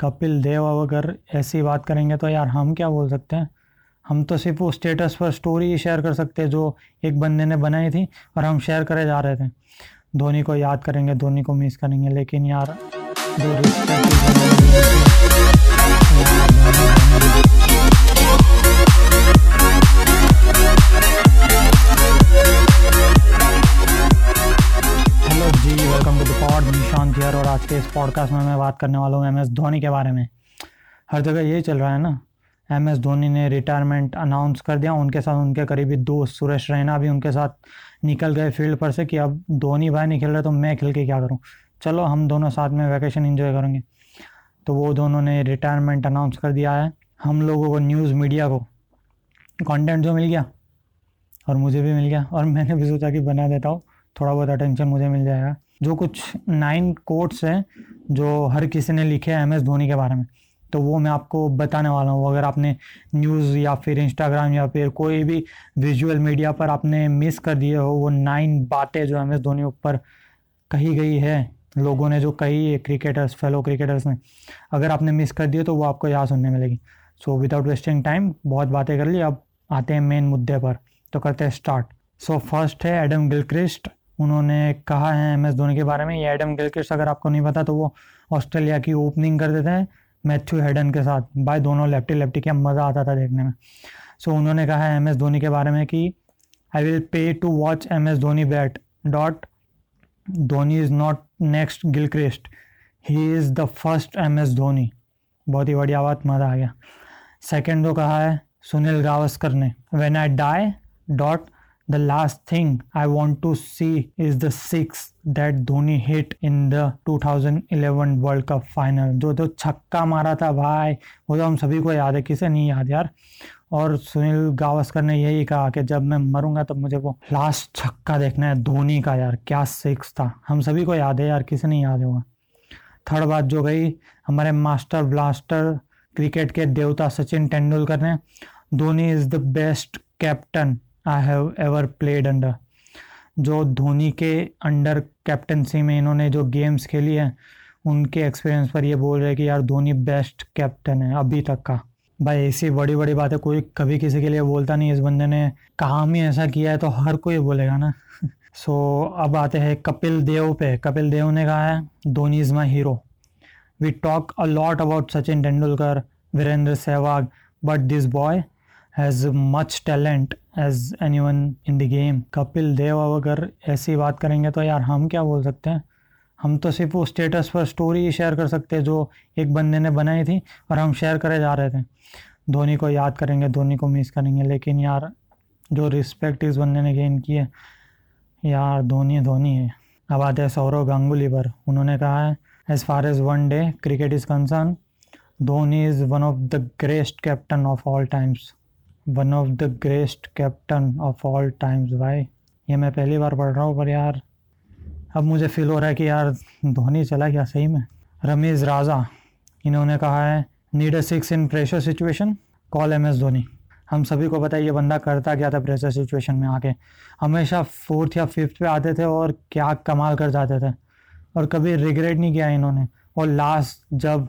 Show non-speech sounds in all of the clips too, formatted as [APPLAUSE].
कपिल देव अब अगर ऐसी बात करेंगे तो यार हम क्या बोल सकते हैं? हम तो सिर्फ़ वो स्टेटस पर स्टोरी ही शेयर कर सकते हैं जो एक बंदे ने बनाई थी और हम शेयर करे जा रहे थे। धोनी को याद करेंगे, धोनी को मिस करेंगे, लेकिन यार जो हियर और आज के इस पॉडकास्ट में मैं बात करने वाला हूँ एम एस धोनी के बारे में। हर जगह यही चल रहा है ना। एम एस धोनी ने रिटायरमेंट अनाउंस कर दिया। उनके साथ उनके करीबी दोस्त सुरेश रैना भी उनके साथ निकल गए फ़ील्ड पर से कि अब धोनी भाई नहीं खेल रहे तो मैं खेल के क्या करूँ? चलो, हम दोनों साथ में वैकेशन इन्जॉय करेंगे। तो वो दोनों ने रिटायरमेंट अनाउंस कर दिया है। हम लोगों को न्यूज़ मीडिया को। कंटेंट जो मिल गया, और मुझे भी मिल गया, और मैंने भी सोचा कि बना देता हूँ। थोड़ा बहुत अटेंशन मुझे मिल जाएगा। जो कुछ नाइन कोट्स हैं जो हर किसी ने लिखे हैं एम एस धोनी के बारे में तो वो मैं आपको बताने वाला हूँ। अगर आपने न्यूज़ या फिर इंस्टाग्राम या फिर कोई भी विजुअल मीडिया पर आपने मिस कर दिए हो, वो नाइन बातें जो एम एस धोनी ऊपर कही गई है लोगों ने, जो कही है क्रिकेटर्स फेलो क्रिकेटर्स ने, अगर आपने मिस कर दिए तो वो आपको यहाँ सुनने मिलेगी। सो विदाउट वेस्टिंग टाइम बहुत बातें कर ली। अब आते हैं मेन मुद्दे पर। तो करते हैं स्टार्ट सो फ़र्स्ट है एडम गिलक्रिस्ट उन्होंने कहा है एम एस धोनी के बारे में ये एडम गिलक्रिस्ट अगर आपको नहीं पता तो वो ऑस्ट्रेलिया की ओपनिंग कर देते हैं मैथ्यू हेडन के साथ। भाई दोनों लेफ्टी लेफ्टी क्या मज़ा आता था देखने में। सो so, उन्होंने कहा है एम एस धोनी के बारे में कि I will pay to watch M S Dhoni bat dot Dhoni is not next Gilchrist he is the first M S Dhoni. बहुत ही बढ़िया बात मज़ा आ गया। सेकेंड जो कहा है सुनील गावस्कर ने when I die dot The last thing I want to see is the six that Dhoni hit in the 2011 world cup final जो जो छक्का मारा था भाई, वो तो हम सभी को याद है, किसे नहीं याद यार। और सुनील गावस्कर ने यही कहा कि जब मैं मरूँगा तब मुझे वो लास्ट छक्का देखना है धोनी का यार, क्या सिक्स था। हम सभी को याद है यार, किसे नहीं याद होगा। थर्ड बात जो गई, हमारे मास्टर ब्लास्टर क्रिकेट के देवता सचिन तेंदुलकर ने, Dhoni is the best captain I have ever played under जो धोनी के अंडर कैप्टनसी में इन्होंने जो गेम्स खेली हैं उनके एक्सपीरियंस पर ये बोल रहे हैं कि यार धोनी बेस्ट कैप्टन है अभी तक का। भाई ऐसी बड़ी बड़ी बातें कोई कभी किसी के लिए बोलता नहीं इस बंदे ने काम ही ऐसा किया है तो हर कोई बोलेगा ना। सो [LAUGHS] so, अब आते हैं कपिल देव पे। कपिल देव ने कहा है Dhoni is my hero we talk a lot about Sachin Tendulkar Virender Sehwag but this boy has much talent as anyone in the game Kapil Dev अब अगर ऐसी बात करेंगे तो यार हम क्या बोल सकते हैं? हम तो सिर्फ़ वो स्टेटस पर स्टोरी ही शेयर कर सकते हैं जो एक बंदे ने बनाई थी और हम शेयर करे जा रहे थे। धोनी को याद करेंगे, धोनी को मिस करेंगे, लेकिन यार जो रिस्पेक्ट इस बंदे ने गेन की है, यार धोनी धोनी है। अब आते हैं सौरव गांगुली पर। उन्होंने कहा है as far as one day cricket is concern Dhoni is one of the greatest captain of all times one of the greatest captain of all times भाई। ये मैं पहली बार पढ़ रहा हूँ, पर यार, अब मुझे फील हो रहा है कि यार, धोनी चला क्या सही में? रमीज राजा, इन्होंने कहा है need a six in pressure situation call M S Dhoni हम सभी को पता है, ये बंदा करता क्या था प्रेशर सिचुएशन में आके। हमेशा फोर्थ या फिफ्थ पे आते थे और क्या कमाल कर जाते थे। और कभी रिग्रेट नहीं किया इन्होंने। और लास्ट जब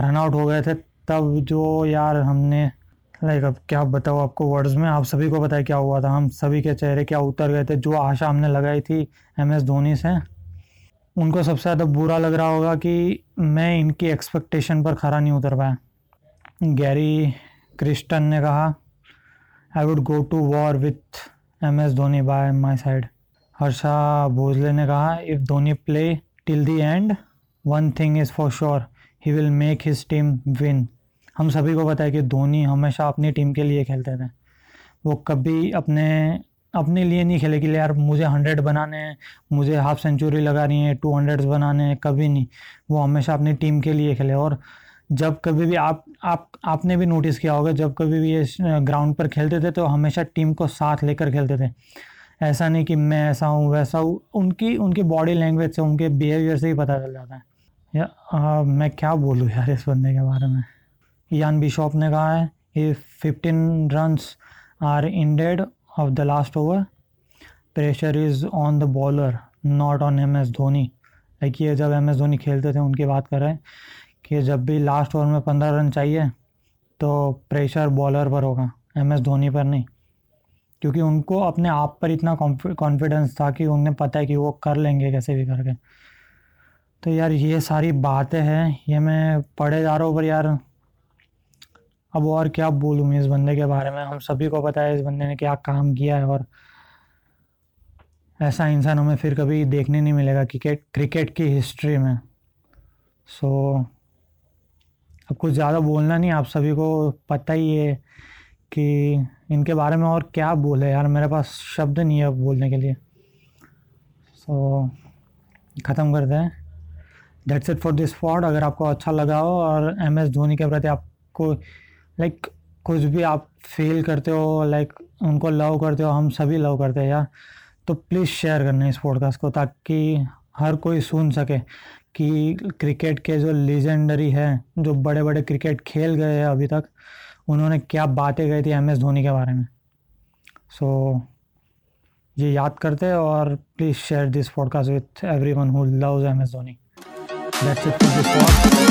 रन आउट हो गए थे, तब जो यार हमने लाइक अब क्या बताओ आपको वर्ड्स में? आप सभी को है क्या हुआ था। हम सभी के चेहरे क्या उतर गए थे? जो आशा हमने लगाई थी एम एस धोनी से, उनको सबसे ज़्यादा बुरा लग रहा होगा कि मैं इनकी एक्सपेक्टेशन पर खरा नहीं उतर पाया। गैरी क्रिस्टन ने कहा I would go to war with M S Dhoni by my side Harsha Bhogle ने कहा if Dhoni play till the end one thing is for sure he will make his team win हम सभी को पता है कि धोनी हमेशा अपनी टीम के लिए खेलते थे। वो कभी अपने अपने लिए नहीं खेले कि यार मुझे हंड्रेड बनाने हैं मुझे हाफ़ सेंचुरी लगानी है टू हंड्रेड्स बनाने हैं कभी नहीं। वो हमेशा अपनी टीम के लिए खेले और जब कभी भी आप आप आपने भी नोटिस किया होगा जब कभी भी ये ग्राउंड पर खेलते थे तो हमेशा टीम को साथ लेकर खेलते थे। ऐसा नहीं कि मैं ऐसा हूँ वैसा हूँ उनकी उनकी बॉडी लैंग्वेज से उनके बिहेवियर से ही पता चल जाता है। या आ, मैं क्या बोलूँ यार इस बंदे के बारे में? यान बिशॉप ने कहा है if fifteen runs are needed off the last over pressure is on the bowler not on M S Dhoni like ये जब एम एस धोनी खेलते थे, उनकी बात कर रहे हैं कि जब भी लास्ट ओवर में पंद्रह रन चाहिए तो प्रेशर बॉलर पर होगा एम एस धोनी पर नहीं। क्योंकि उनको अपने आप पर इतना कॉन्फिडेंस था कि उन्हें पता है कि वो कर लेंगे कैसे भी करके। तो यार, ये सारी बातें हैं, ये मैं पढ़े जा रहा हूँ, पर यार अब और क्या बोलूँ मैं इस बंदे के बारे में? हम सभी को पता है इस बंदे ने क्या काम किया है और ऐसा इंसान हमें फिर कभी देखने नहीं मिलेगा क्रिकेट क्रिकेट की हिस्ट्री में। सो अब कुछ ज़्यादा बोलना नहीं आप सभी को पता ही है कि इनके बारे में और क्या बोले यार मेरे पास शब्द नहीं है बोलने के लिए। सो so, ख़त्म करते हैं। That's it for this spot अगर आपको अच्छा लगा हो और एम एस धोनी के प्रति आपको लाइक like, कुछ भी आप फील करते हो लाइक like, उनको लव करते हो हम सभी लव करते हैं यार तो प्लीज़ शेयर करना इस पॉडकास्ट को ताकि हर कोई सुन सके कि क्रिकेट के जो लीजेंडरी है जो बड़े बड़े क्रिकेट खेल गए हैं अभी तक उन्होंने क्या बातें गई थी एम एस धोनी के बारे में। सो so, ये याद करते और please share this podcast with everyone who loves M S Dhoni. That's it for this one.